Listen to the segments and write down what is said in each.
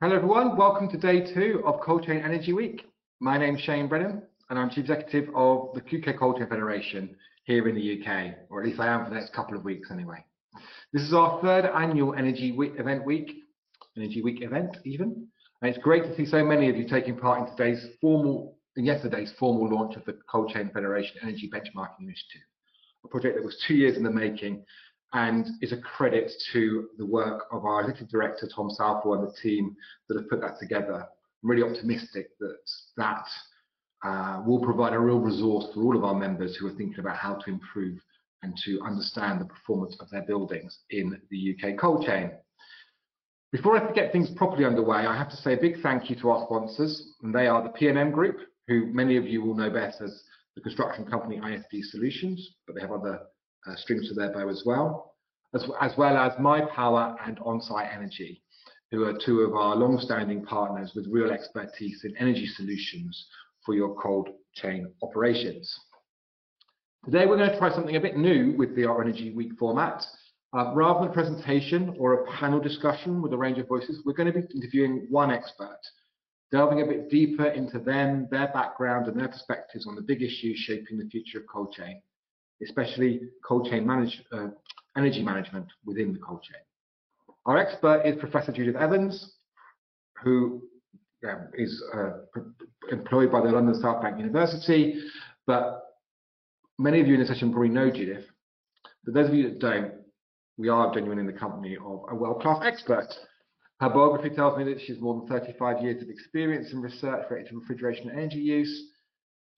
Hello everyone, welcome to day two of Cold Chain Energy Week. My name's Shane Brennan and I'm Chief Executive of the UK Cold Chain Federation here in the UK, or at least I am for the next couple of weeks anyway. This is our third annual Energy Week event week, Energy Week event even, and it's great to see so many of you taking part in today's formal, in yesterday's formal launch of the Cold Chain Federation Energy Benchmarking Initiative, a project that was two years in the making and is a credit to the work of our executive director Tom Southwell and the team that have put that together. I'm really optimistic that that uh, will provide a real resource for all of our members who are thinking about how to improve and to understand the performance of their buildings in the UK cold chain. Before I get things properly underway, I have to say a big thank you to our sponsors, and they are the P&M Group, who many of you will know best as the construction company ISD Solutions, but they have other uh, strings to their bow as well, as, as well as My Power and Onsite Energy, who are two of our long-standing partners with real expertise in energy solutions for your cold chain operations. Today we're going to try something a bit new with the Our Energy Week format. Uh, rather than a presentation or a panel discussion with a range of voices, we're going to be interviewing one expert, delving a bit deeper into them, their background and their perspectives on the big issues shaping the future of cold chain especially cold chain manage, uh, energy management within the cold chain. Our expert is Professor Judith Evans, who um, is uh, employed by the London South Bank University, but many of you in this session probably know Judith. But those of you that don't, we are genuinely in the company of a world-class expert. Her biography tells me that she's more than 35 years of experience in research related to refrigeration and energy use,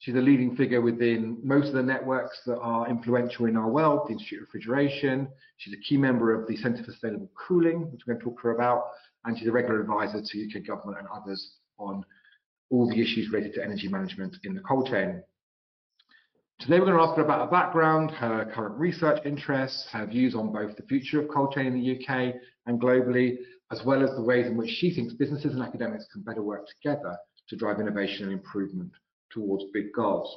She's a leading figure within most of the networks that are influential in our world, the Institute of Refrigeration. She's a key member of the Centre for Sustainable Cooling, which we're going to talk to her about, and she's a regular advisor to UK government and others on all the issues related to energy management in the cold chain. Today we're going to ask her about her background, her current research interests, her views on both the future of cold chain in the UK and globally, as well as the ways in which she thinks businesses and academics can better work together to drive innovation and improvement towards big goals.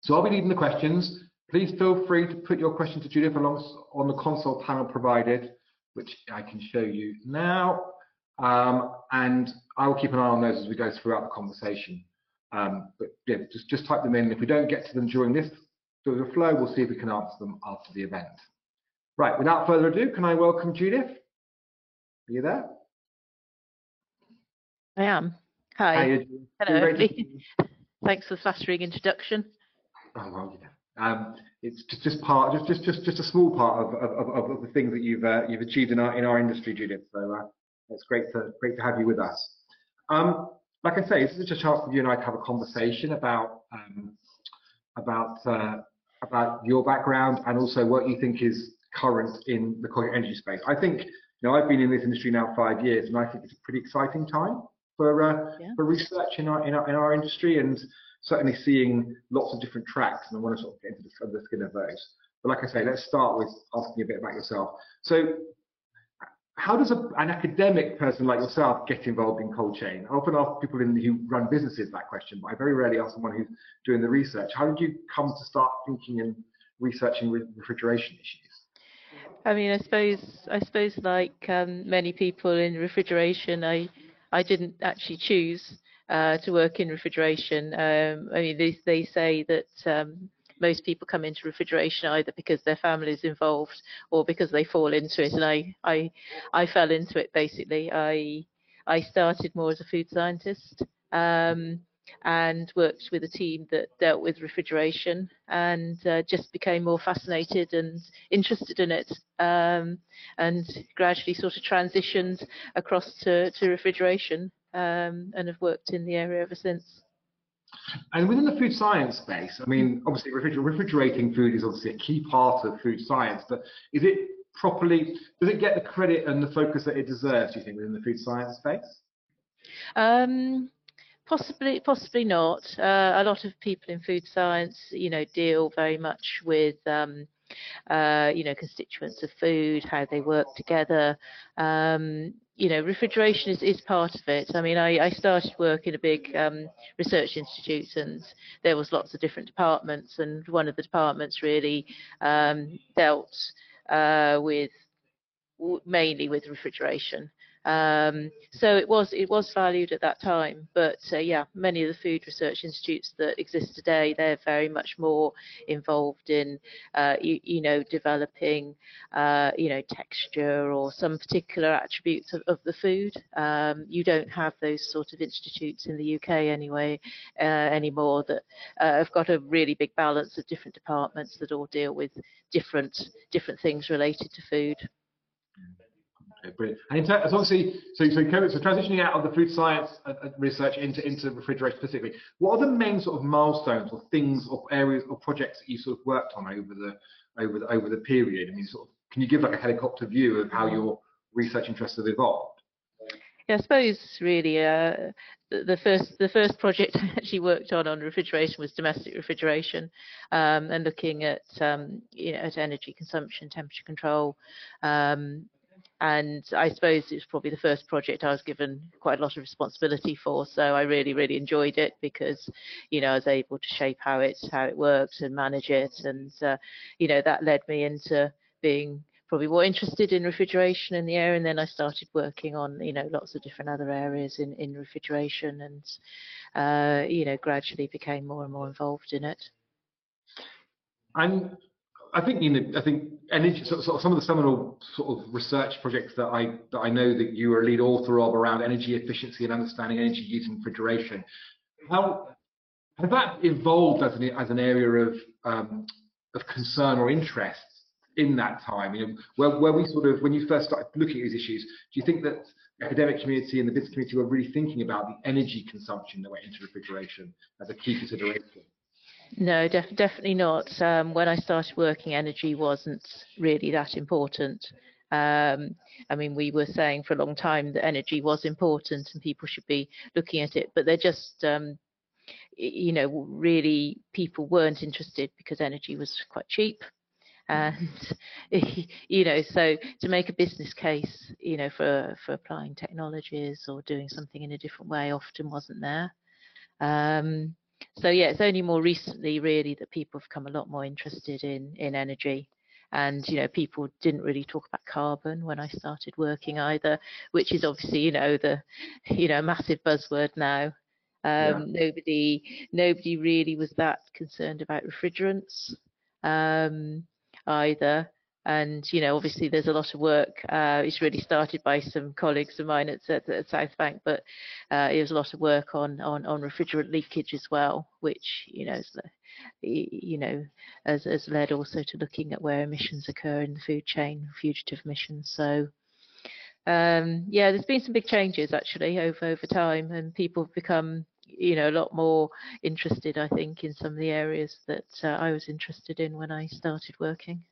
So I'll be leading the questions. Please feel free to put your question to Judith along on the console panel provided, which I can show you now. Um, and I will keep an eye on those as we go throughout the conversation. Um, but yeah, just, just type them in. If we don't get to them during this through the flow, we'll see if we can answer them after the event. Right, without further ado, can I welcome Judith? Are you there? I am. Hi. Hello. Thanks for the flattering introduction. Oh well, yeah. Um, it's just, just part, just just just just a small part of of, of the things that you've uh, you've achieved in our in our industry, Judith. So uh, it's great to great to have you with us. Um, like I say, this is just a chance for you and I to have a conversation about um, about uh, about your background and also what you think is current in the energy space. I think you know I've been in this industry now five years, and I think it's a pretty exciting time for uh, yeah. for research in our, in our in our industry, and certainly seeing lots of different tracks. And I want to sort of get into the, the skin of those. But like I say, let's start with asking a bit about yourself. So, how does a, an academic person like yourself get involved in cold chain? I often ask people in, who run businesses that question, but I very rarely ask someone who's doing the research. How did you come to start thinking and researching with refrigeration issues? I mean, I suppose I suppose like um, many people in refrigeration, I I didn't actually choose uh, to work in refrigeration. Um, I mean, they, they say that um, most people come into refrigeration either because their family is involved or because they fall into it. And I, I, I fell into it basically. I, I started more as a food scientist. Um, and worked with a team that dealt with refrigeration and uh, just became more fascinated and interested in it um, and gradually sort of transitioned across to, to refrigeration um, and have worked in the area ever since. And within the food science space, I mean, obviously refriger refrigerating food is obviously a key part of food science, but is it properly, does it get the credit and the focus that it deserves, do you think, within the food science space? Um, Possibly, possibly not. Uh, a lot of people in food science, you know, deal very much with, um, uh, you know, constituents of food, how they work together. Um, you know, refrigeration is, is part of it. I mean, I, I started work in a big um, research institute, and there was lots of different departments, and one of the departments really um, dealt uh, with mainly with refrigeration. Um, so it was it was valued at that time, but uh, yeah, many of the food research institutes that exist today, they're very much more involved in, uh, you, you, know, developing, uh, you know, texture or some particular attributes of, of the food. Um, you don't have those sort of institutes in the UK anyway uh, anymore that uh, have got a really big balance of different departments that all deal with different different things related to food. Okay, brilliant. And in obviously, so so, COVID, so transitioning out of the food science uh, uh, research into into refrigeration specifically, what are the main sort of milestones or things or areas or projects that you sort of worked on over the over the over the period? I mean, sort of, can you give like a helicopter view of how your research interests have evolved? Yeah, I suppose really uh, the, the, first the first project I actually worked on on refrigeration was domestic refrigeration um, and looking at um, you know at energy consumption, temperature control, um, and I suppose it's probably the first project I was given quite a lot of responsibility for. So I really, really enjoyed it because, you know, I was able to shape how it how it works and manage it, and uh, you know that led me into being probably more interested in refrigeration in the air and then I started working on you know lots of different other areas in in refrigeration, and uh, you know gradually became more and more involved in it. And I think you know, I think energy, sort of, some of the seminal sort of research projects that I that I know that you are a lead author of around energy efficiency and understanding energy use in refrigeration. How has that evolved as an as an area of um, of concern or interest in that time? You know, where where we sort of when you first started looking at these issues, do you think that the academic community and the business community were really thinking about the energy consumption that went into refrigeration as a key consideration? No, def- definitely not. Um, when I started working, energy wasn't really that important. Um, I mean, we were saying for a long time that energy was important and people should be looking at it, but they're just, um, you know, really people weren't interested because energy was quite cheap. And you know, so to make a business case, you know, for for applying technologies or doing something in a different way, often wasn't there. Um, so yeah, it's only more recently really that people have come a lot more interested in in energy. And you know, people didn't really talk about carbon when I started working either, which is obviously you know the you know massive buzzword now. Um, yeah. Nobody nobody really was that concerned about refrigerants um, either and you know obviously there's a lot of work uh, it's really started by some colleagues of mine at, at, at South Bank but uh, was a lot of work on, on on refrigerant leakage as well which you know you know has, has led also to looking at where emissions occur in the food chain fugitive emissions. So um, yeah there's been some big changes actually over over time and people have become you know a lot more interested I think in some of the areas that uh, I was interested in when I started working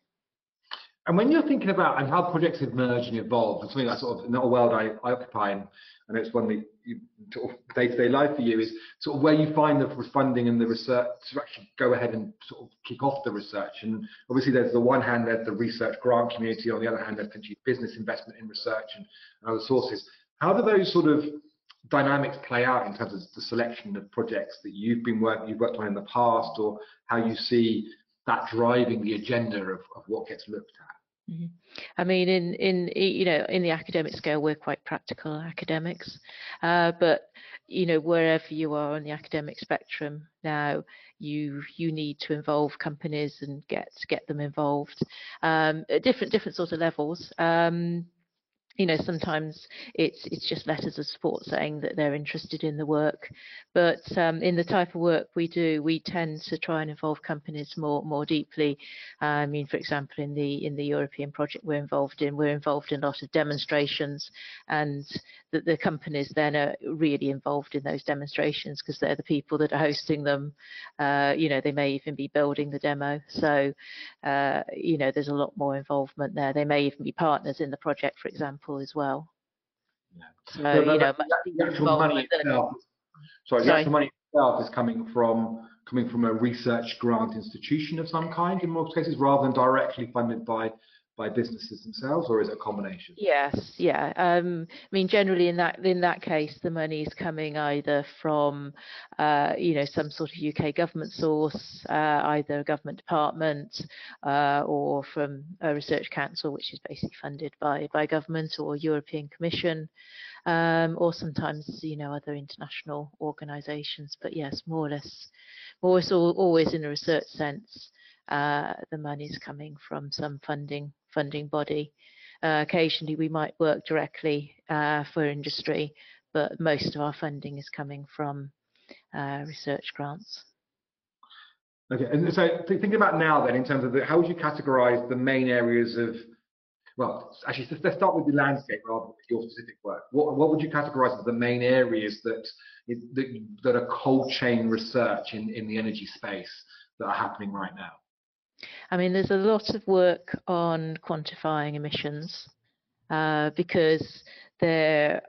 and when you're thinking about and how projects emerge and evolve, and something that's sort of not a world I, I occupy, and know it's one that you, sort of day-to-day life for you is sort of where you find the funding and the research to actually go ahead and sort of kick off the research. And obviously, there's the one hand there's the research grant community, on the other hand, there's potentially business investment in research and, and other sources. How do those sort of dynamics play out in terms of the selection of projects that you've been working, you've worked on in the past, or how you see that driving the agenda of, of what gets looked at? Mm-hmm. I mean, in in you know, in the academic scale, we're quite practical academics, uh, but you know, wherever you are on the academic spectrum now, you you need to involve companies and get get them involved um, at different different sort of levels. Um, you know, sometimes it's it's just letters of support saying that they're interested in the work, but um, in the type of work we do, we tend to try and involve companies more more deeply. I mean, for example, in the in the European project we're involved in, we're involved in a lot of demonstrations, and the, the companies then are really involved in those demonstrations because they're the people that are hosting them. Uh, you know, they may even be building the demo, so uh, you know, there's a lot more involvement there. They may even be partners in the project, for example example as well. Yeah. So, you know, the, the actual money itself, sorry, sorry, the actual money itself is coming from coming from a research grant institution of some kind in most cases, rather than directly funded by by businesses themselves, or is it a combination? Yes, yeah. Um, I mean, generally in that in that case, the money is coming either from, uh, you know, some sort of UK government source, uh, either a government department, uh, or from a research council, which is basically funded by by government or European Commission, um, or sometimes you know other international organisations. But yes, more or less, more or less always in a research sense. Uh, the money is coming from some funding funding body. Uh, occasionally, we might work directly uh, for industry, but most of our funding is coming from uh, research grants. Okay, and so thinking about now then, in terms of the, how would you categorise the main areas of, well, actually, let's start with the landscape rather than your specific work. What, what would you categorise as the main areas that, that, that are cold chain research in, in the energy space that are happening right now? I mean, there's a lot of work on quantifying emissions uh, because there,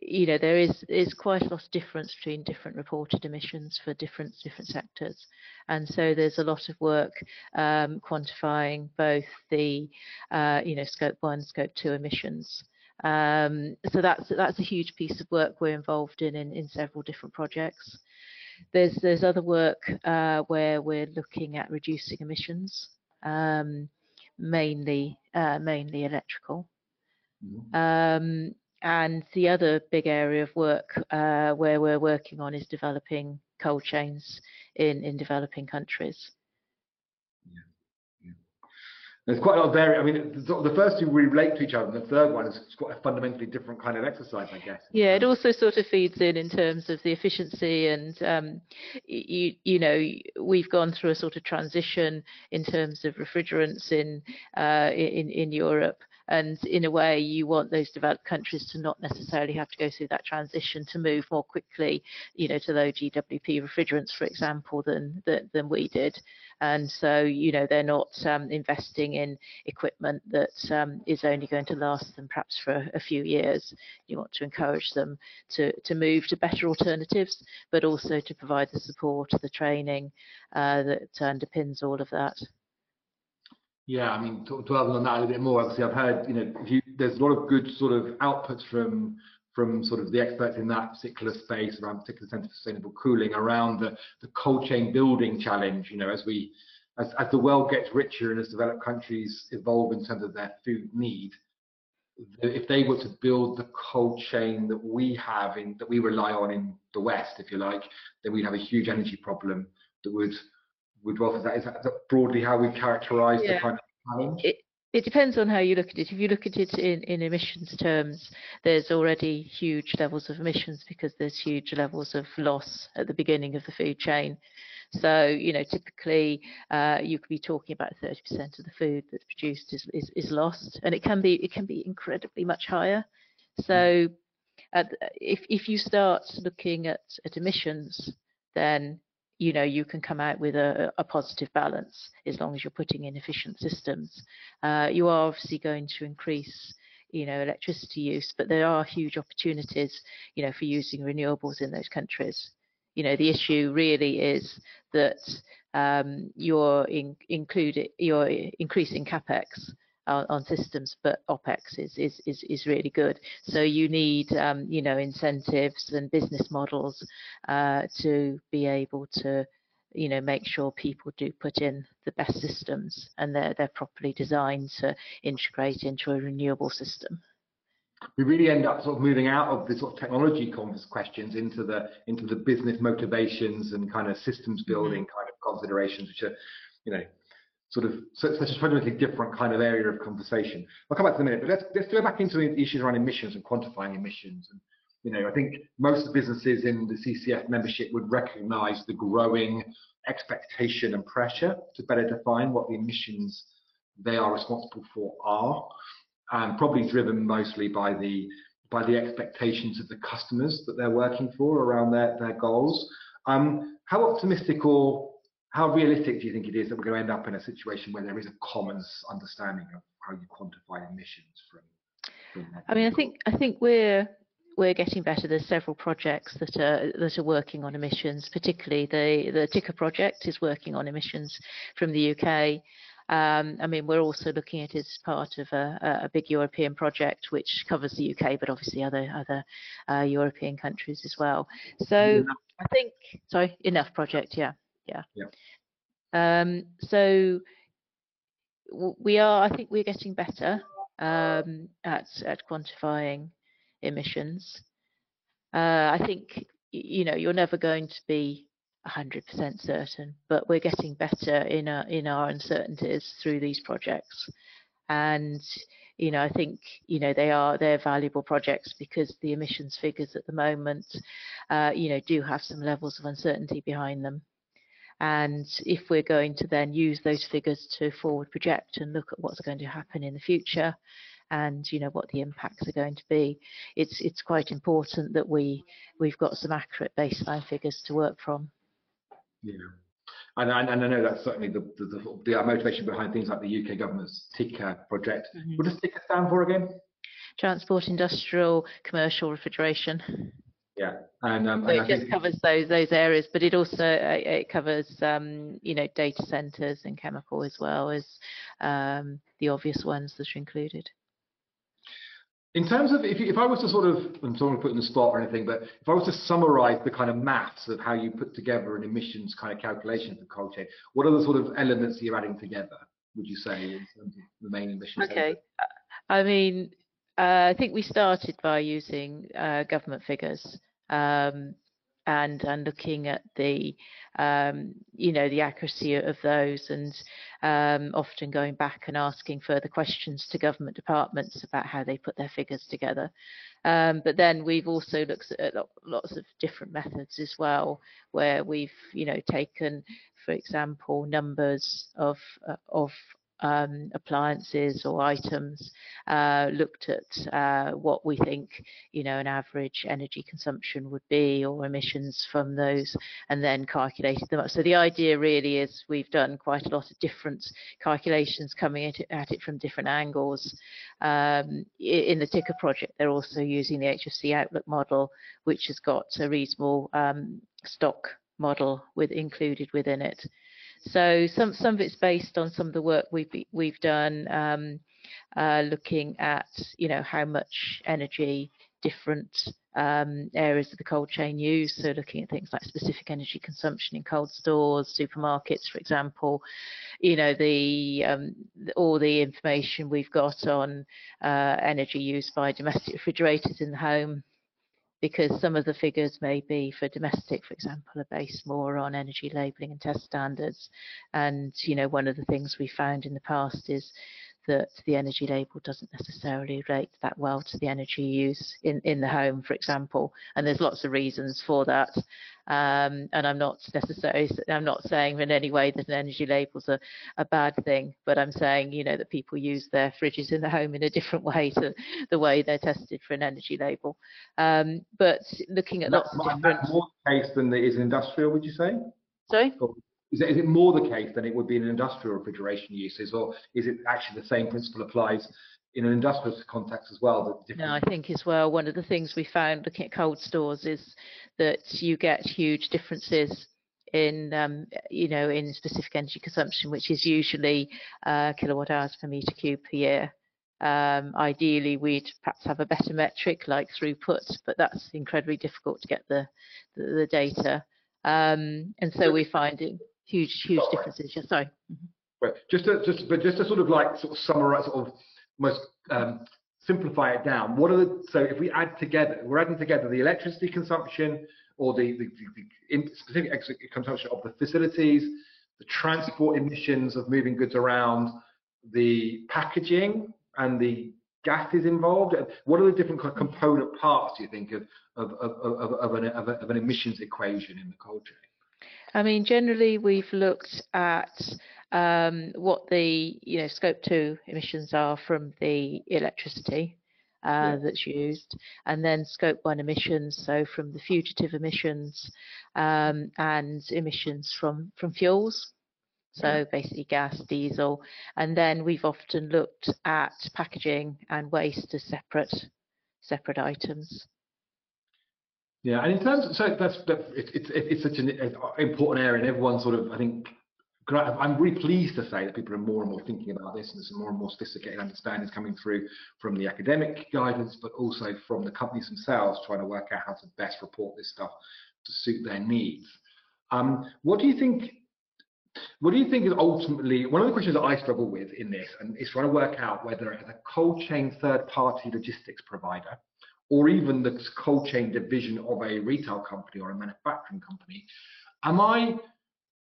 you know, there is is quite a lot of difference between different reported emissions for different different sectors, and so there's a lot of work um, quantifying both the, uh, you know, scope one, scope two emissions. Um, so that's that's a huge piece of work we're involved in in, in several different projects. There's there's other work uh, where we're looking at reducing emissions, um, mainly uh, mainly electrical. Mm-hmm. Um, and the other big area of work uh, where we're working on is developing cold chains in, in developing countries. There's quite a lot of. I mean, the first two relate to each other, and the third one is quite a fundamentally different kind of exercise, I guess. Yeah, it also sort of feeds in in terms of the efficiency, and um, you you know we've gone through a sort of transition in terms of refrigerants in uh, in in Europe, and in a way you want those developed countries to not necessarily have to go through that transition to move more quickly you know to low gwp refrigerants for example than than, than we did. And so you know they're not um, investing in equipment that um, is only going to last them perhaps for a few years. You want to encourage them to to move to better alternatives but also to provide the support the training uh, that underpins all of that yeah, I mean, to, to on that a little bit more, obviously, I've heard, you know, you, there's a lot of good sort of outputs from from sort of the experts in that particular space around particular Centre for Sustainable Cooling around the, the cold chain building challenge, you know, as we as, as the world gets richer and as developed countries evolve in terms of their food need, if they were to build the cold chain that we have in that we rely on in the West, if you like, then we'd have a huge energy problem that would with wealth? Is that, is that broadly how we characterise yeah. the kind of challenge? It, it depends on how you look at it. If you look at it in, in emissions terms, there's already huge levels of emissions because there's huge levels of loss at the beginning of the food chain. So, you know, typically uh, you could be talking about 30% of the food that's produced is, is, is, lost, and it can be it can be incredibly much higher. So, uh, if if you start looking at, at emissions, then you know you can come out with a, a, positive balance as long as you're putting in efficient systems. Uh, you are obviously going to increase you know electricity use, but there are huge opportunities you know for using renewables in those countries. You know the issue really is that um, you're in, you're increasing capex on, on systems, but OPEX is, is, is, is really good. So you need, um, you know, incentives and business models uh, to be able to, you know, make sure people do put in the best systems and they're, they're properly designed to integrate into a renewable system we really end up sort of moving out of the sort of technology questions into the into the business motivations and kind of systems mm-hmm. building mm -hmm. kind of considerations, which are, you know, sort of such a fundamentally different kind of area of conversation. I'll come back to the minute, but let's let's go back into the issues around emissions and quantifying emissions. And you know, I think most businesses in the CCF membership would recognise the growing expectation and pressure to better define what the emissions they are responsible for are, and probably driven mostly by the by the expectations of the customers that they're working for around their their goals. Um, how optimistic or how realistic do you think it is that we're going to end up in a situation where there is a common understanding of how you quantify emissions from? from I mean, I think I think we're we're getting better. There's several projects that are that are working on emissions. Particularly the the TICA project is working on emissions from the UK. Um, I mean, we're also looking at it as part of a, a, big European project which covers the UK, but obviously other other uh, European countries as well. So I think, sorry, ENOUGH project, yeah, yeah. yeah. Um, so we are, I think we're getting better um, at at quantifying emissions. Uh, I think you know you're never going to be 100% certain, but we're getting better in our in our uncertainties through these projects. And you know, I think you know they are they're valuable projects because the emissions figures at the moment, uh, you know, do have some levels of uncertainty behind them. And if we're going to then use those figures to forward project and look at what's going to happen in the future, and you know what the impacts are going to be, it's it's quite important that we we've got some accurate baseline figures to work from. Yeah. And, and, and I know that's certainly the, the, the, the, motivation behind things like the UK government's TICA project. Mm -hmm. What does TICA stand for again? Transport, Industrial, Commercial Refrigeration. Yeah, and, um, so and it just covers those those areas, but it also uh, it covers um, you know data centers and chemical as well as um, the obvious ones that are included. In terms of, if, if I was to sort of, I'm sorry to put in the spot or anything, but if I was to summarize the kind of maths of how you put together an emissions kind of calculation for cold chain, what are the sort of elements you're adding together, would you say, in terms of the main emissions? Okay. I mean, uh, I think we started by using uh, government figures. Um, and and looking at the um, you know the accuracy of those and um, often going back and asking further questions to government departments about how they put their figures together. Um, but then we've also looked at lots of different methods as well, where we've you know taken, for example, numbers of uh, of um, appliances or items, uh, looked at uh, what we think, you know, an average energy consumption would be or emissions from those, and then calculated them up. So the idea really is we've done quite a lot of different calculations coming at it, at it from different angles. Um, in the TICA project, they're also using the HFC outlook model, which has got a reasonable um, stock model with included within it. So some some of it's based on some of the work we've we've done, um, uh, looking at you know how much energy different um, areas of the cold chain use. So looking at things like specific energy consumption in cold stores, supermarkets, for example. You know the um, all the information we've got on uh, energy used by domestic refrigerators in the home because some of the figures may be for domestic, for example, are based more on energy labelling and test standards. And, you know, one of the things we found in the past is that the energy label doesn't necessarily relate that well to the energy use in, in the home, for example. And there's lots of reasons for that. Um, and I'm not necessarily, I'm not saying in any way that an energy label's a, a bad thing, but I'm saying, you know, that people use their fridges in the home in a different way to the way they're tested for an energy label. Um, but looking at that's lots of different... more case than there is industrial, would you say? Sorry? Is it, is it more the case than it would be in industrial refrigeration uses, or is it actually the same principle applies in an industrial context as well? No, I think as well, one of the things we found looking at cold stores is that you get huge differences in um, you know in specific energy consumption, which is usually uh, kilowatt hours per meter cube per year. Um, ideally, we'd perhaps have a better metric like throughput, but that's incredibly difficult to get the the, the data. Um, and so we're finding huge, huge differences. Yeah, sorry. Mm-hmm. Right. Just to, just, but just to sort of like sort of summarize, sort of most um, simplify it down. What are the so if we add together, we're adding together the electricity consumption or the, the, the, specific consumption of the facilities, the transport emissions of moving goods around, the packaging and the gases involved? What are the different component parts, do you think, of, of, of, of, of, an, of, a, of an emissions equation in the cold chain? I mean, generally, we've looked at um, what the you know scope two emissions are from the electricity uh, yeah. that's used, and then scope one emissions, so from the fugitive emissions um, and emissions from from fuels. So yeah. basically gas, diesel, and then we've often looked at packaging and waste as separate separate items. Yeah, and in terms, of, so that's that, it's it's it's such an important area, and everyone sort of I think I'm really pleased to say that people are more and more thinking about this, and there's more and more sophisticated understandings coming through from the academic guidance, but also from the companies themselves trying to work out how to best report this stuff to suit their needs. Um, what do you think? What do you think is ultimately one of the questions that I struggle with in this, and is trying to work out whether as a cold chain third-party logistics provider, or even the cold chain division of a retail company or a manufacturing company, am I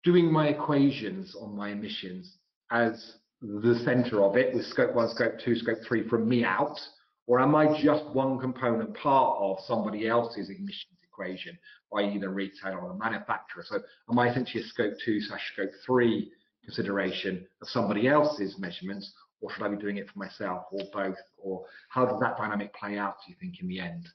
doing my equations on my emissions as the center of it with scope one, scope two, scope three from me out, or am I just one component part of somebody else's emissions equation, i.e. the retailer or the manufacturer? So am I essentially a scope two slash scope three consideration of somebody else's measurements, or should I be doing it for myself, or both, or how does that dynamic play out, do you think, in the end?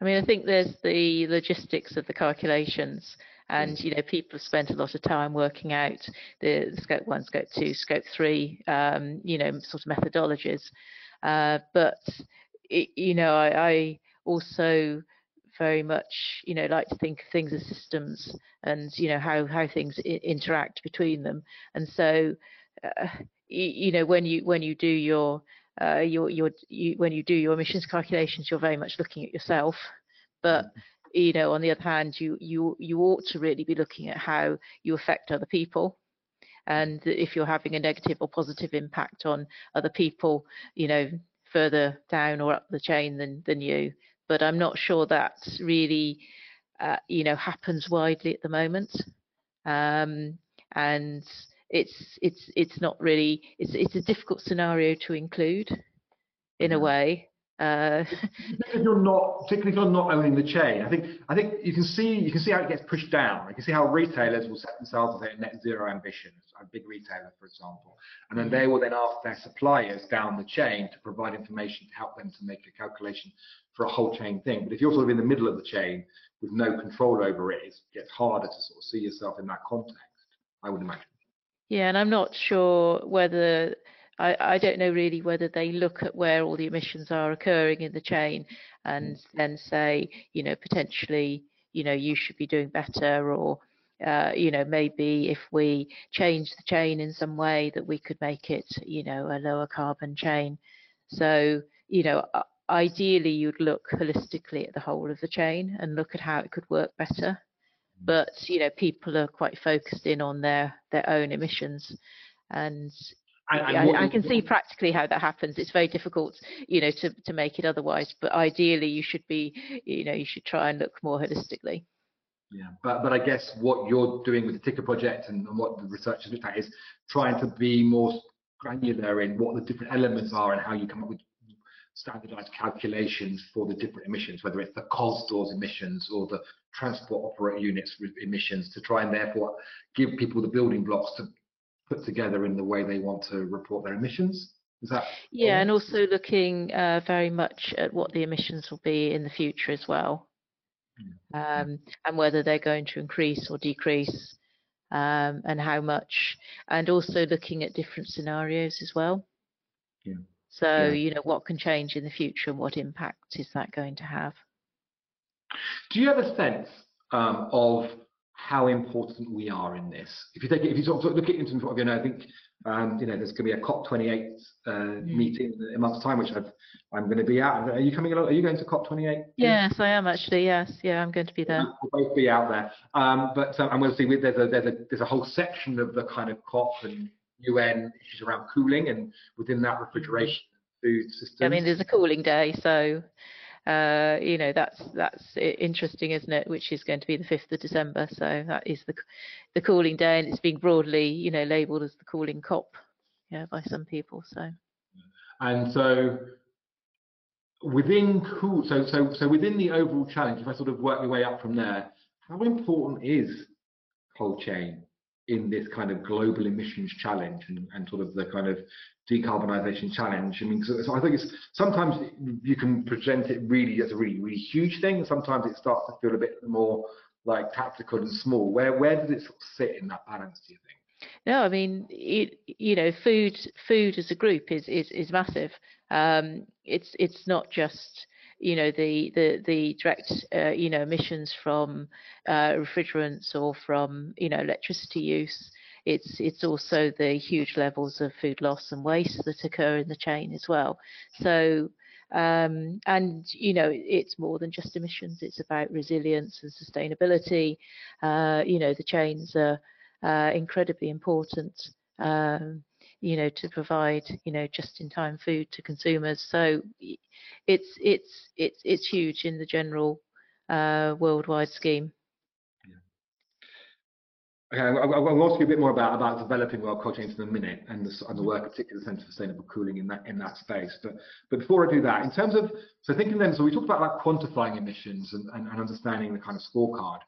I mean, I think there's the logistics of the calculations and you know people have spent a lot of time working out the, scope one scope two scope three um, you know sort of methodologies. Uh, but it, you know I, I, also very much you know like to think of things as systems and you know how how things interact between them. And so uh, you, know when you when you do your uh, your your you, when you do your emissions calculations you're very much looking at yourself but mm-hmm you know, on the other hand, you you you ought to really be looking at how you affect other people and if you're having a negative or positive impact on other people, you know, further down or up the chain than than you. But I'm not sure that really, uh, you know, happens widely at the moment. Um, and it's it's it's not really it's it's a difficult scenario to include in a way uh, if you're not, particularly if you're not owning the chain, I think I think you can see you can see how it gets pushed down. You can see how retailers will set themselves a net zero ambitions, a big retailer, for example, and then they will then ask their suppliers down the chain to provide information to help them to make a calculation for a whole chain thing. But if you're sort of in the middle of the chain with no control over it, it gets harder to sort of see yourself in that context. I would imagine. Yeah, and I'm not sure whether I, I don't know really whether they look at where all the emissions are occurring in the chain and mm. then say, you know, potentially, you know, you should be doing better or, uh, you know, maybe if we change the chain in some way that we could make it, you know, a lower carbon chain. So, you know, ideally you'd look holistically at the whole of the chain and look at how it could work better. But, you know, people are quite focused in on their, their own emissions. And I, I, can see practically how that happens. It's very difficult, you know, to, to make it otherwise. But ideally, you should be, you know, you should try and look more holistically. Yeah, but but I guess what you're doing with the TICA project and, and what the research has looked at is trying to be more granular in what the different elements are and how you come up with standardized calculations for the different emissions, whether it's the cold stores emissions or the transport operator units with emissions, to try and therefore give people the building blocks to put together in the way they want to report their emissions. Is that? Yeah, and also looking uh, very much at what the emissions will be in the future as well, um, and whether they're going to increase or decrease, um, and how much, and also looking at different scenarios as well. Yeah. So yeah. you know what can change in the future and what impact is that going to have? Do you have a sense um, of how important we are in this. If you take it, if you sort of look at it in front of you, know, I think um, you know there's going to be a COP28 uh, mm. meeting in a month's time, which i am going to be at. Are you coming along? Are you going to COP28? Yes, I am actually. Yes, yeah, I'm going to be there. We'll both be out there. Um, but um, and we'll see. There's a there's a there's a whole section of the kind of COP and UN issues around cooling, and within that refrigeration food systems. I mean, there's a cooling day, so uh, you know that's that's interesting, isn't it? Which is going to be the 5th of December. So that is the the cooling day, and it's being broadly, you know, labelled as the cooling COP, yeah, by some people. So. And so within cool, so so so within the overall challenge, if I sort of work my way up from there, how important is cold chain in this kind of global emissions challenge and, and sort of the kind of decarbonisation challenge. I mean, so, so, I think it's sometimes you can present it really as a really really huge thing. Sometimes it starts to feel a bit more like tactical and small. Where where does it sort of sit in that balance? Do you think? No, I mean, it, you know, food food as a group is is is massive. Um, it's it's not just you know the the the direct uh, you know emissions from uh, refrigerants or from you know electricity use it's it's also the huge levels of food loss and waste that occur in the chain as well. So um, and you know it's more than just emissions; it's about resilience and sustainability. Uh, you know the chains are uh, incredibly important. Um, you know to provide you know just-in-time food to consumers. So it's it's it's it's huge in the general uh, worldwide scheme. Okay, I'll ask you a bit more about, about developing world chains in a minute and the, and the work, particularly the Centre for Sustainable Cooling in that in that space. But but before I do that, in terms of so thinking then, so we talked about like quantifying emissions and, and, and understanding the kind of scorecard.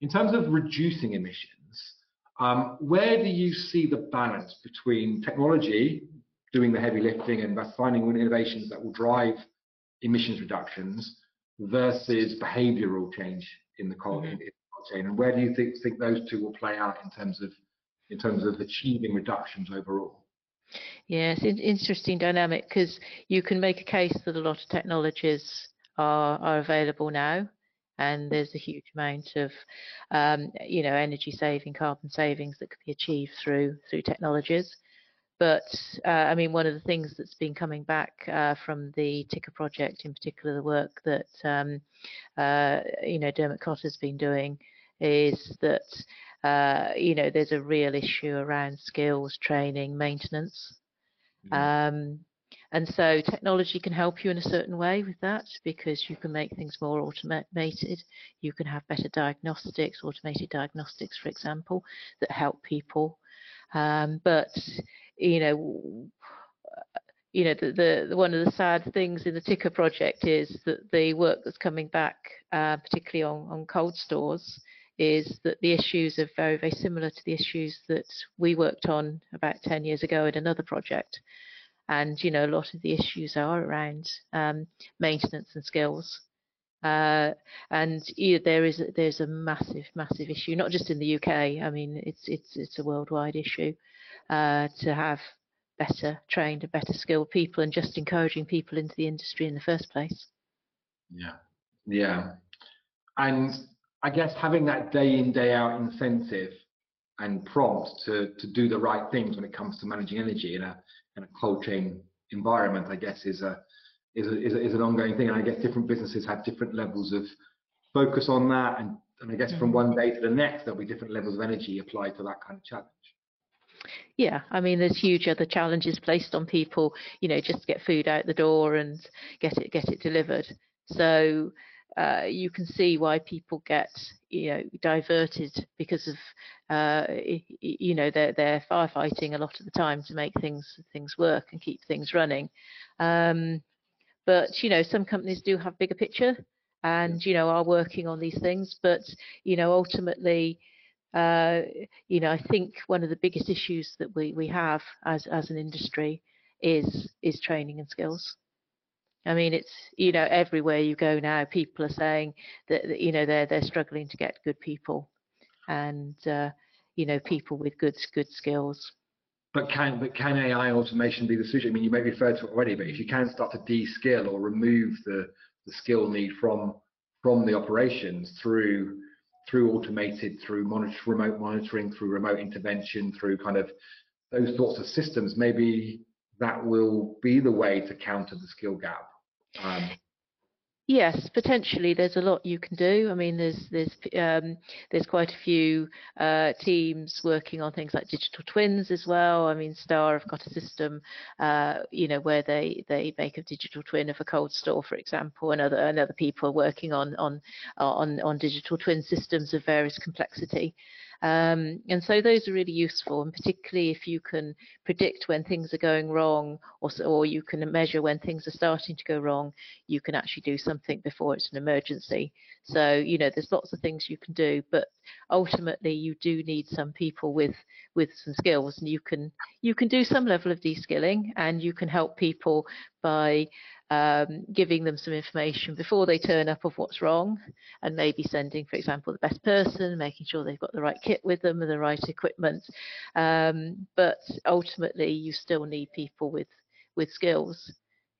In terms of reducing emissions, um, where do you see the balance between technology doing the heavy lifting and finding innovations that will drive emissions reductions versus behavioural change in the mm -hmm chain, and where do you think, think those two will play out in terms of in terms of achieving reductions overall? Yes, it's an interesting dynamic because you can make a case that a lot of technologies are are available now, and there's a huge amount of um, you know energy saving, carbon savings that could be achieved through through technologies. But uh, I mean, one of the things that's been coming back uh, from the TICA project, in particular, the work that um, uh, you know Dermot Cotter's been doing, is that uh, you know there's a real issue around skills, training, maintenance. Mm. Um, and so technology can help you in a certain way with that because you can make things more automated. You can have better diagnostics, automated diagnostics, for example, that help people. Um, but you know, you know, the, the, one of the sad things in the TICA project is that the work that's coming back, uh, particularly on, on cold stores, is that the issues are very, very similar to the issues that we worked on about 10 years ago in another project. And, you know, a lot of the issues are around um, maintenance and skills. Uh, and yeah, there is there's a massive, massive issue, not just in the UK. I mean, it's it's it's a worldwide issue uh, to have better trained and better skilled people, and just encouraging people into the industry in the first place. Yeah, yeah, and I guess having that day in, day out incentive and prompt to, to do the right things when it comes to managing energy in a, in a cold chain environment, I guess, is a, is, a, is, a, is an ongoing thing. And I guess different businesses have different levels of focus on that. And, and I guess from mm-hmm. one day to the next, there'll be different levels of energy applied to that kind of challenge. Yeah, I mean, there's huge other challenges placed on people, you know, just to get food out the door and get it get it delivered. So uh, you can see why people get you know diverted because of uh, you know they're they're firefighting a lot of the time to make things things work and keep things running. Um, but you know some companies do have bigger picture and you know are working on these things. But you know ultimately. Uh, you know, I think one of the biggest issues that we, we have as, as an industry is is training and skills. I mean, it's you know everywhere you go now, people are saying that, you know they're they're struggling to get good people, and uh, you know people with good good skills. But can but can AI automation be the solution? I mean, you may refer to it already, but if you can start to de-skill or remove the the skill need from from the operations through through automated, through monitor, remote monitoring, through remote intervention, through kind of those sorts of systems, maybe that will be the way to counter the skill gap um, Yes, potentially. There's a lot you can do. I mean, there's there's um, there's quite a few uh, teams working on things like digital twins as well. I mean, Star have got a system, uh, you know, where they they make a digital twin of a cold store, for example, and other and other people are working on on on on digital twin systems of various complexity. Um, and so those are really useful, and particularly if you can predict when things are going wrong, or, or you can measure when things are starting to go wrong, you can actually do something before it's an emergency. So you know, there's lots of things you can do, but ultimately you do need some people with with some skills, and you can you can do some level of de-skilling, and you can help people by um, giving them some information before they turn up of what's wrong and maybe sending, for example, the best person, making sure they've got the right kit with them and the right equipment. Um, but ultimately, you still need people with, with skills.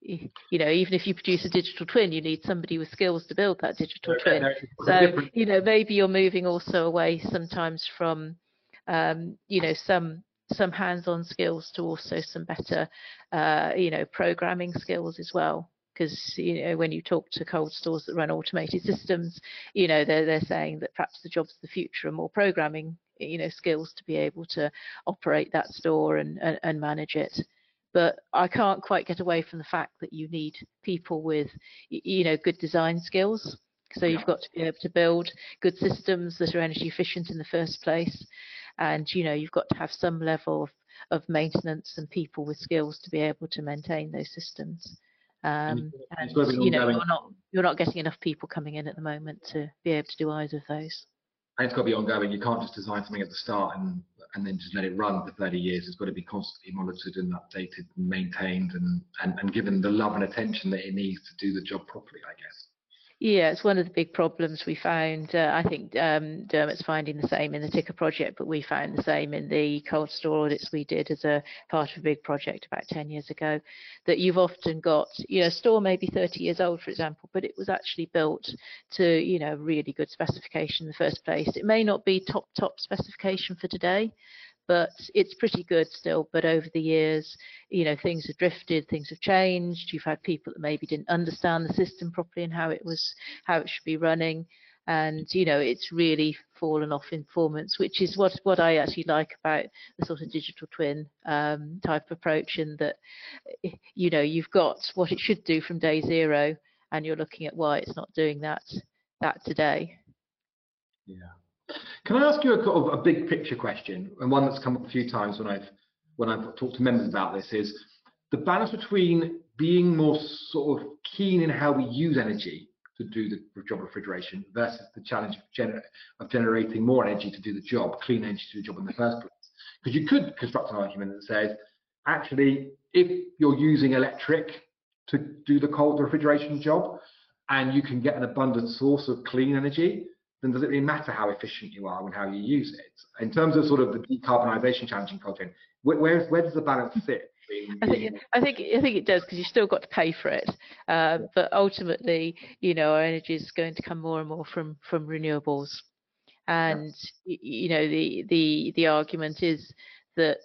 You know, even if you produce a digital twin, you need somebody with skills to build that digital twin. So, you know, maybe you're moving also away sometimes from um, you know, some some hands-on skills to also some better, uh, you know, programming skills as well. Because you know, when you talk to cold stores that run automated systems, you know, they're they're saying that perhaps the jobs of the future are more programming, you know, skills to be able to operate that store and and, and manage it but I can't quite get away from the fact that you need people with, you know, good design skills. So you've got to be able to build good systems that are energy efficient in the first place, and you know you've got to have some level of, of maintenance and people with skills to be able to maintain those systems. Um, and you know you're not you're not getting enough people coming in at the moment to be able to do either of those. And it's got to be ongoing. You can't just design something at the start and and then just let it run for 30 years. It's got to be constantly monitored and updated and maintained and, and, and given the love and attention that it needs to do the job properly, I guess. Yeah, it's one of the big problems we found. Uh, I think um, Dermot's finding the same in the TICA project, but we found the same in the cold store audits we did as a part of a big project about 10 years ago. That you've often got, you know, a store maybe 30 years old, for example, but it was actually built to, you know, really good specification in the first place. It may not be top, top specification for today, but it's pretty good still. But over the years, you know, things have drifted, things have changed. You've had people that maybe didn't understand the system properly and how it was, how it should be running. And you know, it's really fallen off in performance, which is what what I actually like about the sort of digital twin um, type approach, in that you know you've got what it should do from day zero, and you're looking at why it's not doing that that today. Yeah. Can I ask you a, a big picture question, and one that's come up a few times when I've when I've talked to members about this is the balance between being more sort of keen in how we use energy to do the job of refrigeration versus the challenge of, gener of generating more energy to do the job, clean energy to do the job in the first place. Because you could construct an argument that says, actually, if you're using electric to do the cold refrigeration job, and you can get an abundant source of clean energy, then does it really matter how efficient you are and how you use it? In terms of sort of the decarbonisation challenging content, where, where, where does the balance sit? I think I think I think it does because you've still got to pay for it. Uh, but ultimately, you know, our energy is going to come more and more from from renewables, and yeah. you know the the the argument is that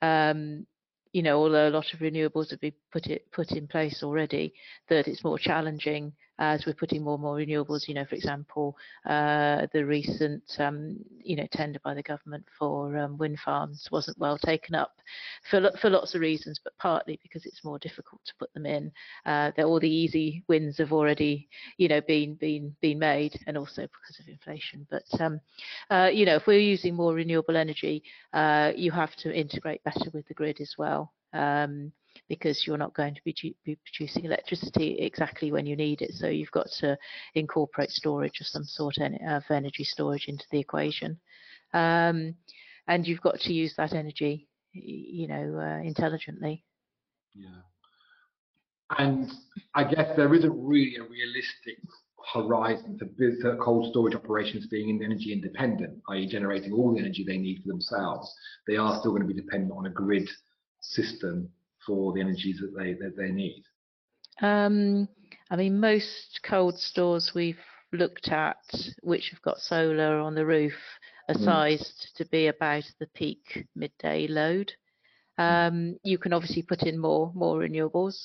um, you know although a lot of renewables have been put it put in place already, that it's more challenging as we're putting more and more renewables. You know, for example, uh, the recent um, you know tender by the government for um, wind farms wasn't well taken up for for lots of reasons, but partly because it's more difficult to put them in. Uh, all the easy wins have already you know been been been made, and also because of inflation. But um, uh, you know, if we're using more renewable energy, uh, you have to integrate better with the grid as well. Um, because you're not going to be, be, producing electricity exactly when you need it. So you've got to incorporate storage of some sort of energy storage into the equation. Um, and you've got to use that energy, you know, uh, intelligently. Yeah. And I guess there isn't really a realistic horizon for cold storage operations being energy independent, i.e. generating all the energy they need for themselves. They are still going to be dependent on a grid system for the energies that they that they need? Um, I mean, most cold stores we've looked at, which have got solar on the roof, are mm. sized to be about the peak midday load. Um, you can obviously put in more more renewables.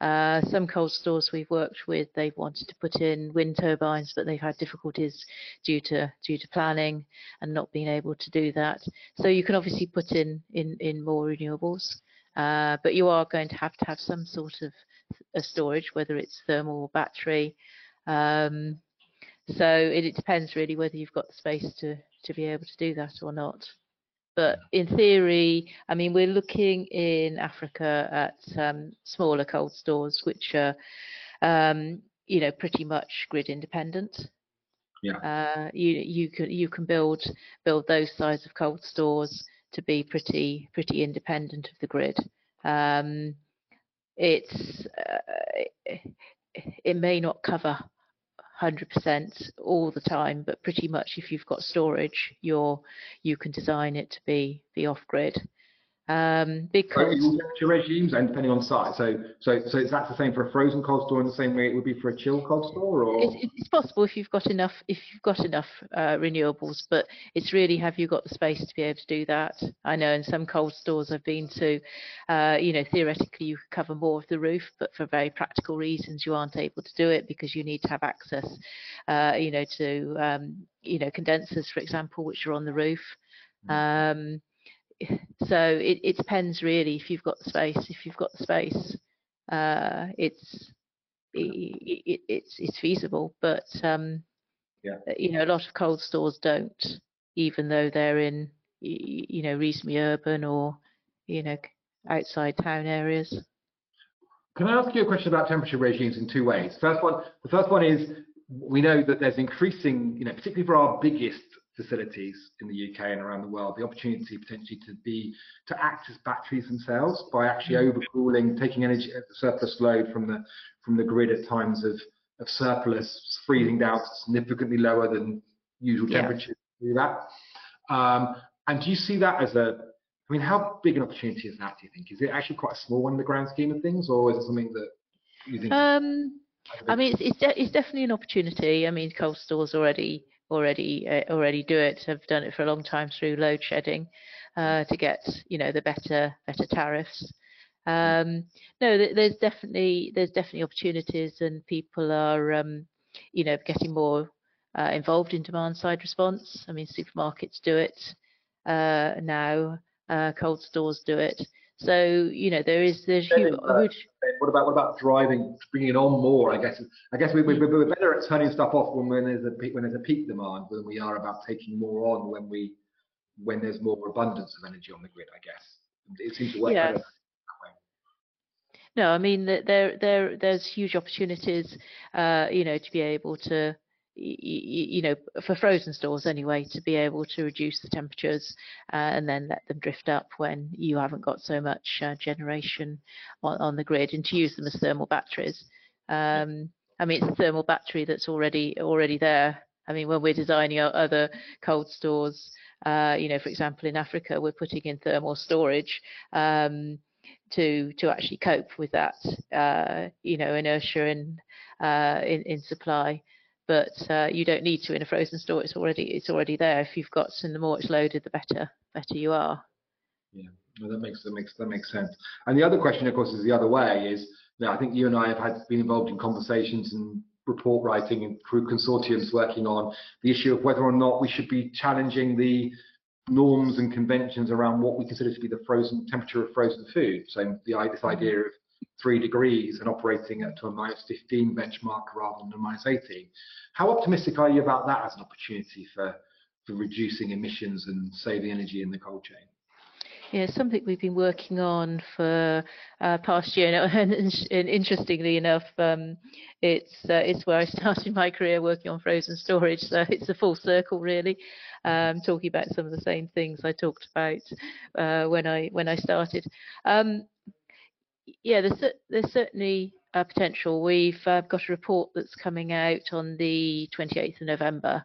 Uh, some cold stores we've worked with, they've wanted to put in wind turbines, but they've had difficulties due to due to planning and not being able to do that. So you can obviously put in in, in more renewables. Uh, but you are going to have to have some sort of a storage, whether it's thermal or battery. Um, so it, it, depends really whether you've got the space to, to be able to do that or not. But in theory, I mean, we're looking in Africa at um, smaller cold stores, which are, um, you know, pretty much grid independent. Yeah. Uh, you you can you can build build those size of cold stores to be pretty pretty independent of the grid. Um, it's uh, it may not cover 100% all the time, but pretty much if you've got storage, you're you can design it to be be off grid. Um, So cold regimes and depending on site. So, so, so is that the same for a frozen cold store in the same way it would be for a chilled cold store, or It's, it's possible if you've got enough if you've got enough uh, renewables, but it's really have you got the space to be able to do that? I know in some cold stores I've been to, uh, you know, theoretically you could cover more of the roof, but for very practical reasons you aren't able to do it because you need to have access, uh, you know, to um, you know condensers, for example, which are on the roof. Um, so it, it depends really if you've got the space. If you've got the space, uh, it's i- i- i- it's it's feasible, but um, Yeah. you know, a lot of cold stores don't, even though they're in y- y- you know reasonably urban or you know outside town areas. Can I ask you a question about temperature regimes in two ways? First one, the first one is we know that there's increasing, you know, particularly for our biggest facilities in the UK and around the world, the opportunity potentially to be to act as batteries themselves by actually overcooling, taking energy uh, surplus load from the from the grid at times of of surplus, freezing down significantly lower than usual Yeah. temperatures. Do that. Um, and do you see that as a I mean, how big an opportunity is that? Do you think is it actually quite a small one in the grand scheme of things, or is it something that you think? Um, I mean, it's it's, de- it's definitely an opportunity. I mean, cold stores already already uh, already do it. Have done it for a long time through load shedding uh, to get you know the better better tariffs. Um, no, th- there's definitely there's definitely opportunities, and people are um, you know getting more uh, involved in demand side response. I mean, supermarkets do it uh, now. Uh, cold stores do it. So you know there is there's huge, uh, huge what about what about driving, bringing on more? I guess I guess we, we, we're better at turning stuff off when, when there's a peak, when there's a peak demand than we are about taking more on when we when there's more abundance of energy on the grid. I guess it seems to work Yes. better. No, I mean there there there's huge opportunities, uh, you know, to be able to, you know, for frozen stores anyway, to be able to reduce the temperatures uh, and then let them drift up when you haven't got so much uh, generation on, on the grid, and to use them as thermal batteries. Um, I mean, it's a thermal battery that's already already there. I mean, when we're designing our other cold stores, uh, you know, for example, in Africa, we're putting in thermal storage. Um, to to actually cope with that uh, you know inertia in uh, in, in supply. But uh, you don't need to in a frozen store. It's already it's already there. If you've got and the more it's loaded, the better better you are. No, that makes that makes that makes sense. And the other question, of course, is the other way. Is I think you and I have had been involved in conversations and report writing and through consortiums working on the issue of whether or not we should be challenging the norms and conventions around what we consider to be the frozen temperature of frozen food. So the this idea of three degrees and operating at a minus 15 benchmark rather than a minus 18. How optimistic are you about that as an opportunity for for reducing emissions and saving energy in the cold chain? Yeah, something we've been working on for uh, past year, and, and, and interestingly enough, um, it's uh, it's where I started my career working on frozen storage. So it's a full circle, really, um, talking about some of the same things I talked about uh, when I when I started. Um, yeah, there's cer- there's certainly a potential. We've uh, got a report that's coming out on the 28th of November,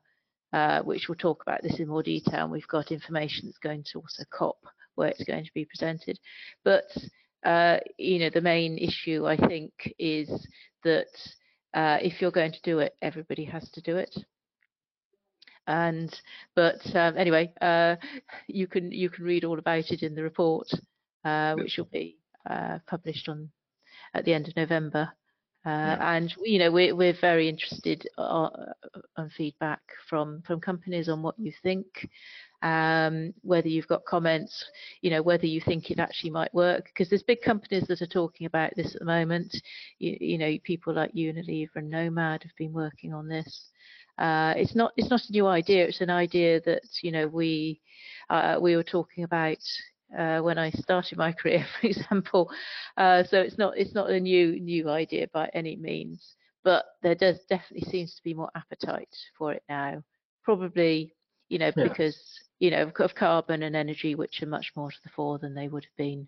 uh, which will talk about this in more detail. And we've got information that's going to also COP where it's going to be presented. But uh, you know, the main issue I think is that uh, if you're going to do it, everybody has to do it. And but um, anyway, uh, you can you can read all about it in the report, uh, which will be uh, published on at the end of November. Uh, Yeah. And you know we're we're very interested uh, on feedback from from companies on what you think, um, whether you've got comments, you know whether you think it actually might work. Because there's big companies that are talking about this at the moment. You, you know people like Unilever and Nomad have been working on this. Uh, it's not it's not a new idea. It's an idea that you know we uh, we were talking about uh, when I started my career, for example. Uh, so it's not it's not a new new idea by any means, but there does definitely seems to be more appetite for it now. Probably, you know, Yeah. because you know of, carbon and energy, which are much more to the fore than they would have been,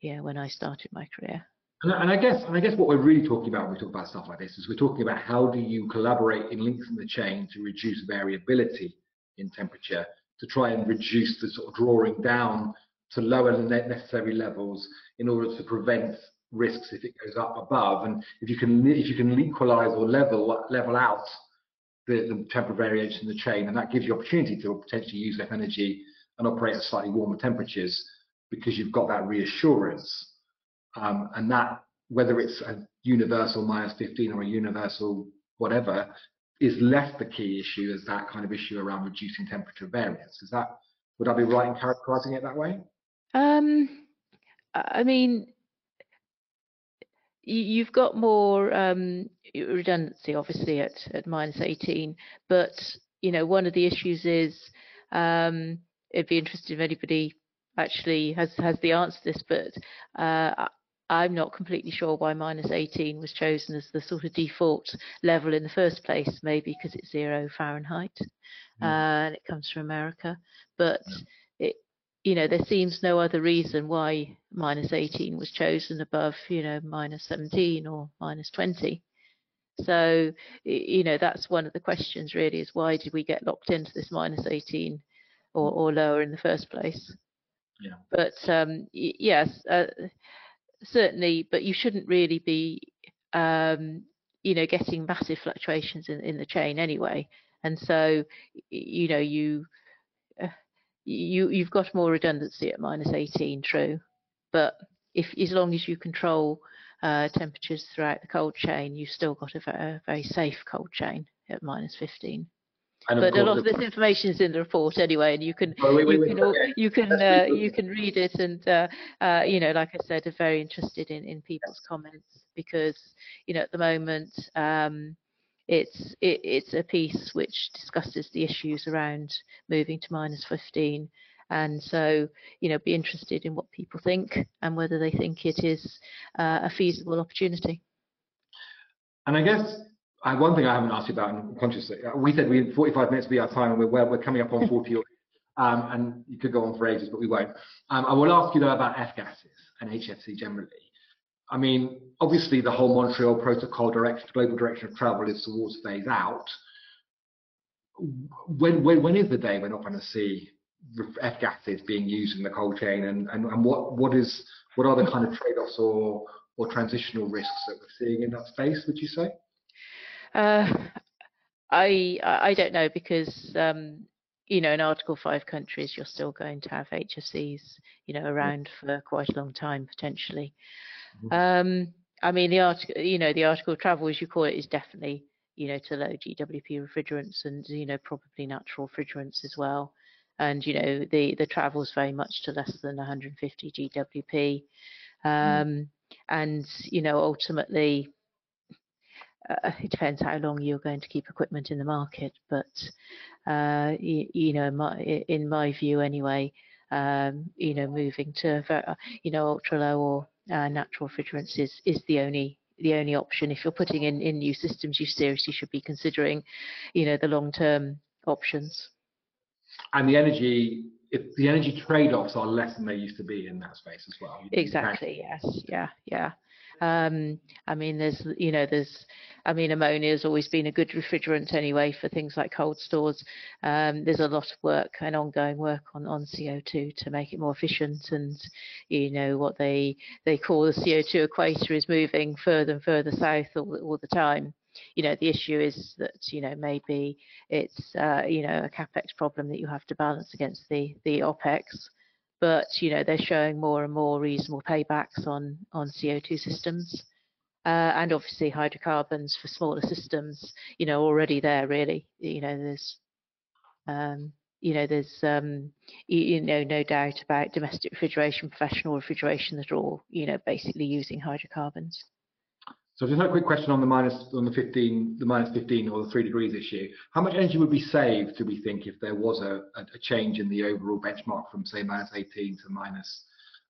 yeah, when I started my career. And, and I guess, and I guess what we're really talking about when we talk about stuff like this is we're talking about how do you collaborate in links in the chain to reduce variability in temperature to try and reduce the sort of drawing down to lower the necessary levels in order to prevent risks if it goes up above. And if you can if you can equalize or level level out the, the temperature variation in the chain, and that gives you opportunity to potentially use less energy and operate at slightly warmer temperatures because you've got that reassurance. Um, and that whether it's a universal minus 15 or a universal whatever is less the key issue as that kind of issue around reducing temperature variance. Is that would I be right in characterizing it that way? Um, I mean, you've got more um, redundancy, obviously, at, at minus 18. But, you know, one of the issues is um, it'd be interesting if anybody actually has, has the answer to this, but uh, I'm not completely sure why minus 18 was chosen as the sort of default level in the first place, maybe because it's zero Fahrenheit mm. uh, and it comes from America. But mm you know, there seems no other reason why minus 18 was chosen above, you know, minus 17 or minus 20. So, you know, that's one of the questions really is why did we get locked into this minus 18 or, or lower in the first place? Yeah. But um, yes, uh, certainly, but you shouldn't really be, um, you know, getting massive fluctuations in, in the chain anyway. And so, you know, you, you you've got more redundancy at minus 18, true, but if as long as you control uh, temperatures throughout the cold chain, you've still got a very, very safe cold chain at minus 15. but a lot of this information is in the report anyway, and you can well, we, we, you, can all, you can uh, you can read it, and uh, uh, you know, like I said, are very interested in in people's comments because you know at the moment um, it's it, it's a piece which discusses the issues around moving to minus 15 and so you know be interested in what people think and whether they think it is uh, a feasible opportunity. And i guess uh, one thing i haven't asked you about consciously uh, we said we had 45 minutes to be our time and we're we're coming up on 40 um, and you could go on for ages but we won't. Um, i will ask you though about f gases and hfc generally I mean, obviously the whole Montreal Protocol direction, global direction of travel is towards phase out. When, when, when is the day we're not going to see F gases being used in the cold chain and, and, and what, what is what are the kind of trade-offs or, or transitional risks that we're seeing in that space, would you say? Uh, I I don't know because um, you know in Article Five countries you're still going to have HFCs you know around for quite a long time potentially. Mm-hmm. Um, I mean, the article, you know, the article travel, as you call it, is definitely, you know, to low GWP refrigerants and, you know, probably natural refrigerants as well. And, you know, the, the travel is very much to less than 150 GWP. Mm-hmm. Um, mm. And, you know, ultimately, uh, it depends how long you're going to keep equipment in the market. But, uh, you, you know, my, in my view anyway, um, you know, moving to, you know, ultra low or uh, natural refrigerants is, is the only the only option. If you're putting in, in new systems, you seriously should be considering, you know, the long-term options. And the energy, if the energy trade-offs are less than they used to be in that space as well. Exactly. Yes. Yeah. Yeah. Um, I mean, there's, you know, there's, I mean, ammonia has always been a good refrigerant anyway for things like cold stores. Um, there's a lot of work and ongoing work on, on CO2 to make it more efficient. And, you know, what they, they call the CO2 equator is moving further and further south all, all the time you know the issue is that you know maybe it's uh, you know a capex problem that you have to balance against the the opex but you know they're showing more and more reasonable paybacks on on CO2 systems. Uh, and obviously hydrocarbons for smaller systems, you know, already there really. You know, there's, um, you know, there's, um, you, know, no doubt about domestic refrigeration, professional refrigeration that are all, you know, basically using hydrocarbons. So just a quick question on the minus on the 15, the minus 15 or the three degrees issue. How much energy would be saved, do we think, if there was a, a change in the overall benchmark from say minus 18 to minus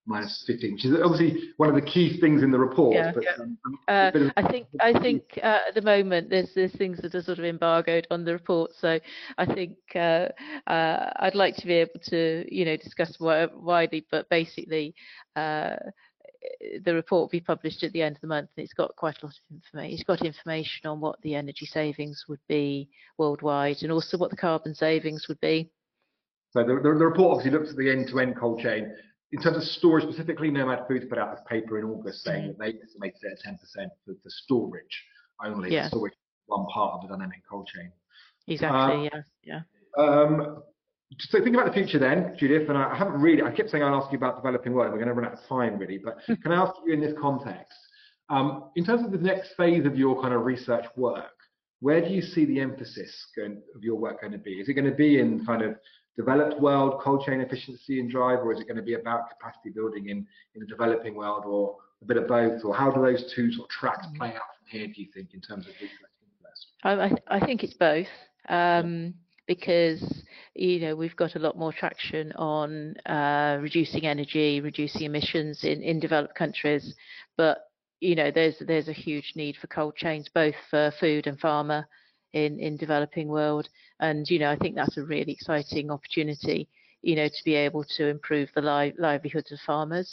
minus 15, which is obviously one of the key things in the report. Yeah, but, yeah. Um, uh, of, I think I think uh, at the moment there's there's things that are sort of embargoed on the report, so I think uh, uh I'd like to be able to you know discuss widely, but basically uh, the report will be published at the end of the month and it's got quite a lot of information. It's got information on what the energy savings would be worldwide and also what the carbon savings would be. So the, the, the report obviously looks at the end-to-end cold chain. in terms of storage specifically, Nomad Foods put out a paper in August saying that they estimated it at 10% for the storage only. Yeah. The storage one part of the dynamic cold chain. Exactly. yeah. Yeah. Um, so think about the future then, Judith, and I haven't really, I kept saying I'll ask you about developing world. We're going to run out of time really, but can I ask you in this context, um, in terms of the next phase of your kind of research work, where do you see the emphasis going, of your work going to be? Is it going to be in kind of developed world, cold chain efficiency and drive, or is it going to be about capacity building in, in the developing world, or a bit of both, or how do those two sort of tracks play out from here, do you think, in terms of research interest? I, I think it's both. Um, because you know we've got a lot more traction on uh, reducing energy, reducing emissions in, in developed countries, but you know there's there's a huge need for cold chains both for food and pharma in in developing world, and you know I think that's a really exciting opportunity, you know, to be able to improve the li- livelihoods of farmers.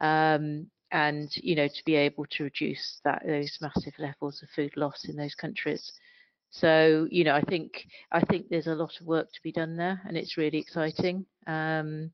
Um, and you know to be able to reduce that those massive levels of food loss in those countries. So you know, I think I think there's a lot of work to be done there, and it's really exciting. Um,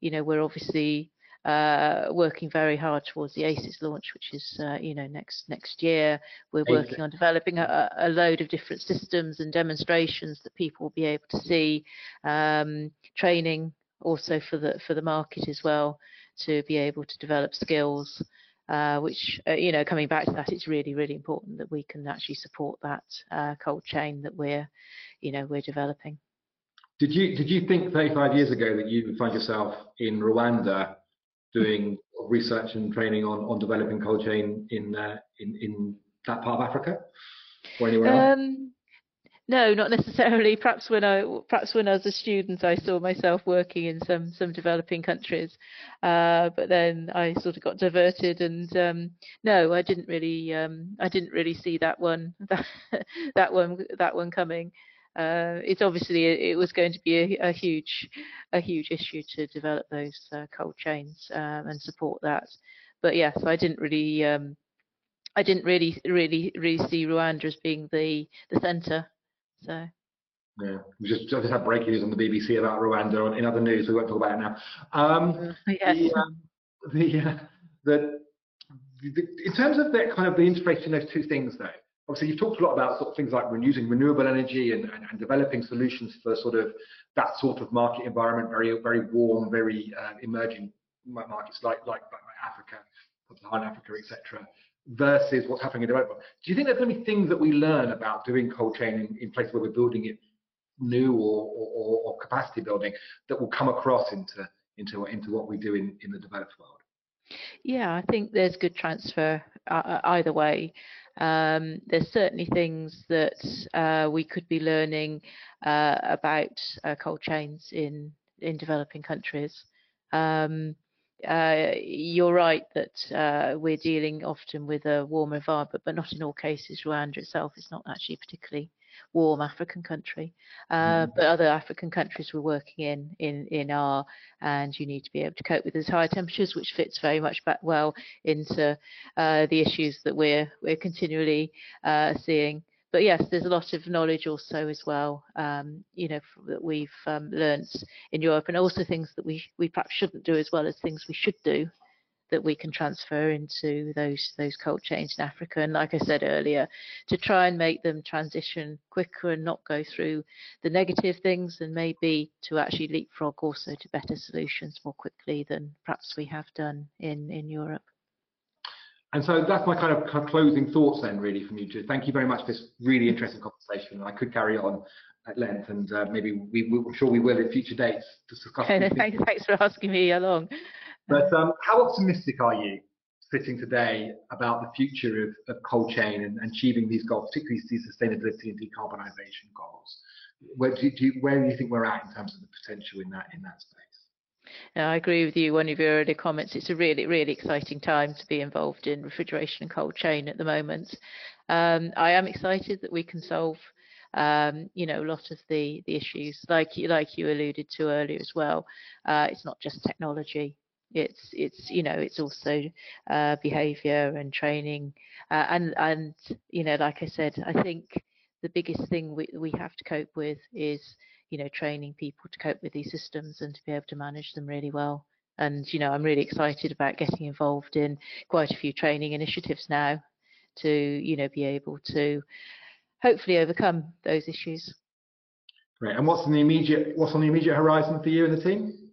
you know, we're obviously uh, working very hard towards the ACES launch, which is uh, you know next next year. We're working on developing a, a, load of different systems and demonstrations that people will be able to see. Um, training also for the for the market as well to be able to develop skills uh, which uh, you know coming back to that it's really really important that we can actually support that uh, cold chain that we're you know we're developing did you did you think 35 years ago that you would find yourself in Rwanda doing research and training on on developing cold chain in uh, in in that part of Africa or anywhere else? No, not necessarily. Perhaps when I perhaps when I was a student, I saw myself working in some some developing countries, uh, but then I sort of got diverted, and um, no, I didn't really um, I didn't really see that one that, that one that one coming. Uh, it's obviously it was going to be a, a, huge a huge issue to develop those uh, cold chains um, and support that. But yes, I didn't really um, I didn't really really really see Rwanda as being the the centre so. Yeah, we just, just had breaking news on the BBC about Rwanda in other news. We won't talk about it now. Um, yes. The, um, the, uh, the, the, in terms of that kind of the integration of those two things, though, obviously you've talked a lot about sort of things like using renewable energy and, and, and, developing solutions for sort of that sort of market environment, very very warm, very uh, emerging markets like like, like Africa, Sub-Saharan Africa, etc versus what's happening in development. Do you think there's going to be things that we learn about doing cold chain in, in places where we're building it new or, or, or, capacity building that will come across into into into what we do in, in the developed world? Yeah, I think there's good transfer uh, uh either way. Um, there's certainly things that uh, we could be learning uh, about uh, cold chains in in developing countries. Um, uh, you're right that uh, we're dealing often with a warm environment, but not in all cases. Rwanda itself is not actually a particularly warm African country, uh, mm. but other African countries we're working in in in are, and you need to be able to cope with those higher temperatures, which fits very much back well into uh, the issues that we're we're continually uh, seeing but yes, there's a lot of knowledge also as well, um, you know, that we've um, learnt in Europe, and also things that we we perhaps shouldn't do as well as things we should do that we can transfer into those those cold chains in Africa. And like I said earlier, to try and make them transition quicker and not go through the negative things, and maybe to actually leapfrog also to better solutions more quickly than perhaps we have done in in Europe. And so that's my kind of, closing thoughts then, really, from you two. Thank you very much for this really interesting conversation. I could carry on at length, and uh, maybe we, we, I'm sure we will in future dates to discuss. thanks, thanks for asking me along. But um, how optimistic are you sitting today about the future of, of cold chain and, and achieving these goals, particularly these sustainability and decarbonisation goals? Where do, you, where do you think we're at in terms of the potential in that in that space? Now, I agree with you. One of your earlier comments. It's a really, really exciting time to be involved in refrigeration and cold chain at the moment. Um, I am excited that we can solve, um, you know, a lot of the the issues, like you, like you alluded to earlier as well. Uh, it's not just technology. It's it's you know it's also uh, behaviour and training, uh, and and you know, like I said, I think the biggest thing we we have to cope with is you know, training people to cope with these systems and to be able to manage them really well. and you know I'm really excited about getting involved in quite a few training initiatives now to you know be able to hopefully overcome those issues. Great. And what's on the immediate what's on the immediate horizon for you and the team?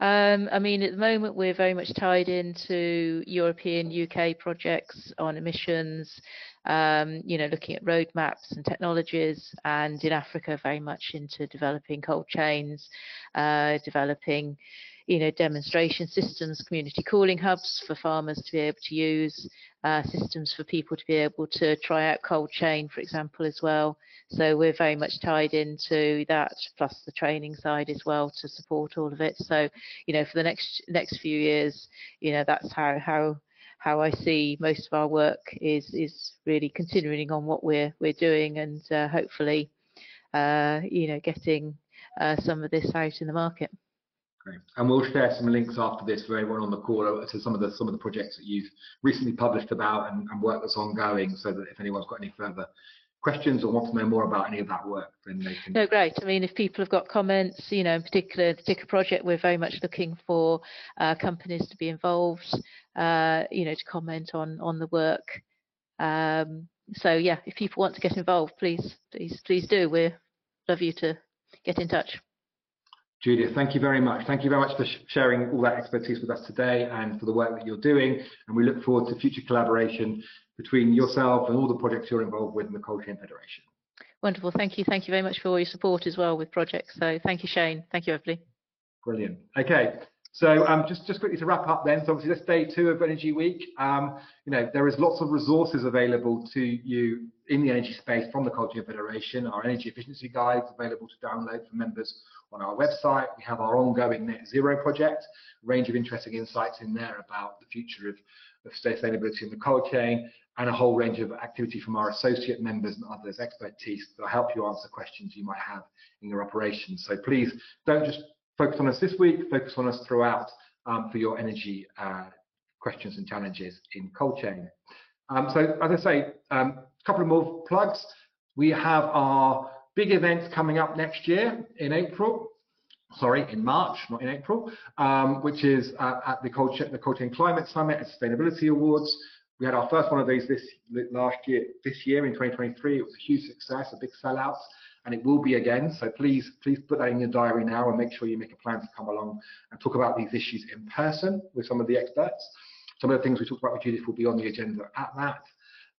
Um, I mean, at the moment, we're very much tied into European UK projects on emissions, um, you know, looking at roadmaps and technologies, and in Africa, very much into developing cold chains, uh, developing you know, demonstration systems, community cooling hubs for farmers to be able to use, uh, systems for people to be able to try out cold chain, for example, as well. So we're very much tied into that, plus the training side as well to support all of it. So, you know, for the next next few years, you know, that's how how how I see most of our work is is really continuing on what we're we're doing and uh, hopefully, uh, you know, getting uh, some of this out in the market. Great. And we'll share some links after this for everyone on the call to some of the some of the projects that you've recently published about and, and work that's ongoing, so that if anyone's got any further questions or want to know more about any of that work, then they can. No, great. I mean, if people have got comments, you know, in particular, the particular project, we're very much looking for uh, companies to be involved, uh, you know, to comment on on the work. Um, so yeah, if people want to get involved, please, please, please do. We'd love you to get in touch. Judith, thank you very much. Thank you very much for sh sharing all that expertise with us today and for the work that you're doing. And we look forward to future collaboration between yourself and all the projects you're involved with in the Cold Chain Federation. Wonderful. Thank you. Thank you very much for all your support as well with projects. So thank you, Shane. Thank you, everybody. Brilliant. Okay. So um, just, just quickly to wrap up then, so obviously this day two of Energy Week, um, you know, there is lots of resources available to you in the energy space from the Cold Chain Federation, our energy efficiency guides available to download for members on our website. We have our ongoing net zero project, range of interesting insights in there about the future of, of sustainability in the cold chain, and a whole range of activity from our associate members and others, expertise that will help you answer questions you might have in your operations. So please don't just focus on us this week, focus on us throughout um, for your energy uh, questions and challenges in cold chain. Um, so as I say, um, a couple of more plugs. We have our big events coming up next year in April, sorry, in March, not in April, um, which is uh, at the Cold, the Cold Chain Climate Summit and Sustainability Awards. We had our first one of these this last year, this year in 2023. It was a huge success, a big sellout, and it will be again. So please, please put that in your diary now and make sure you make a plan to come along and talk about these issues in person with some of the experts. Some of the things we talked about with Judith will be on the agenda at that.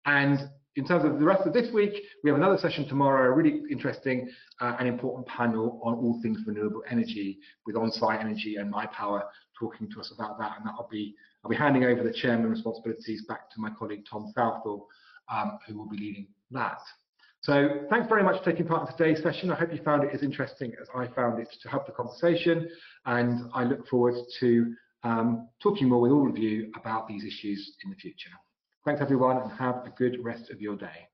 And in terms of the rest of this week, we have another session tomorrow, a really interesting uh, and important panel on all things renewable energy with On-Site Energy and My Power talking to us about that. And that'll be, I'll be handing over the chairman responsibilities back to my colleague Tom Southall, um, who will be leading that. So thanks very much for taking part in today's session. I hope you found it as interesting as I found it to have the conversation. And I look forward to um, talking more with all of you about these issues in the future. Thanks everyone and have a good rest of your day.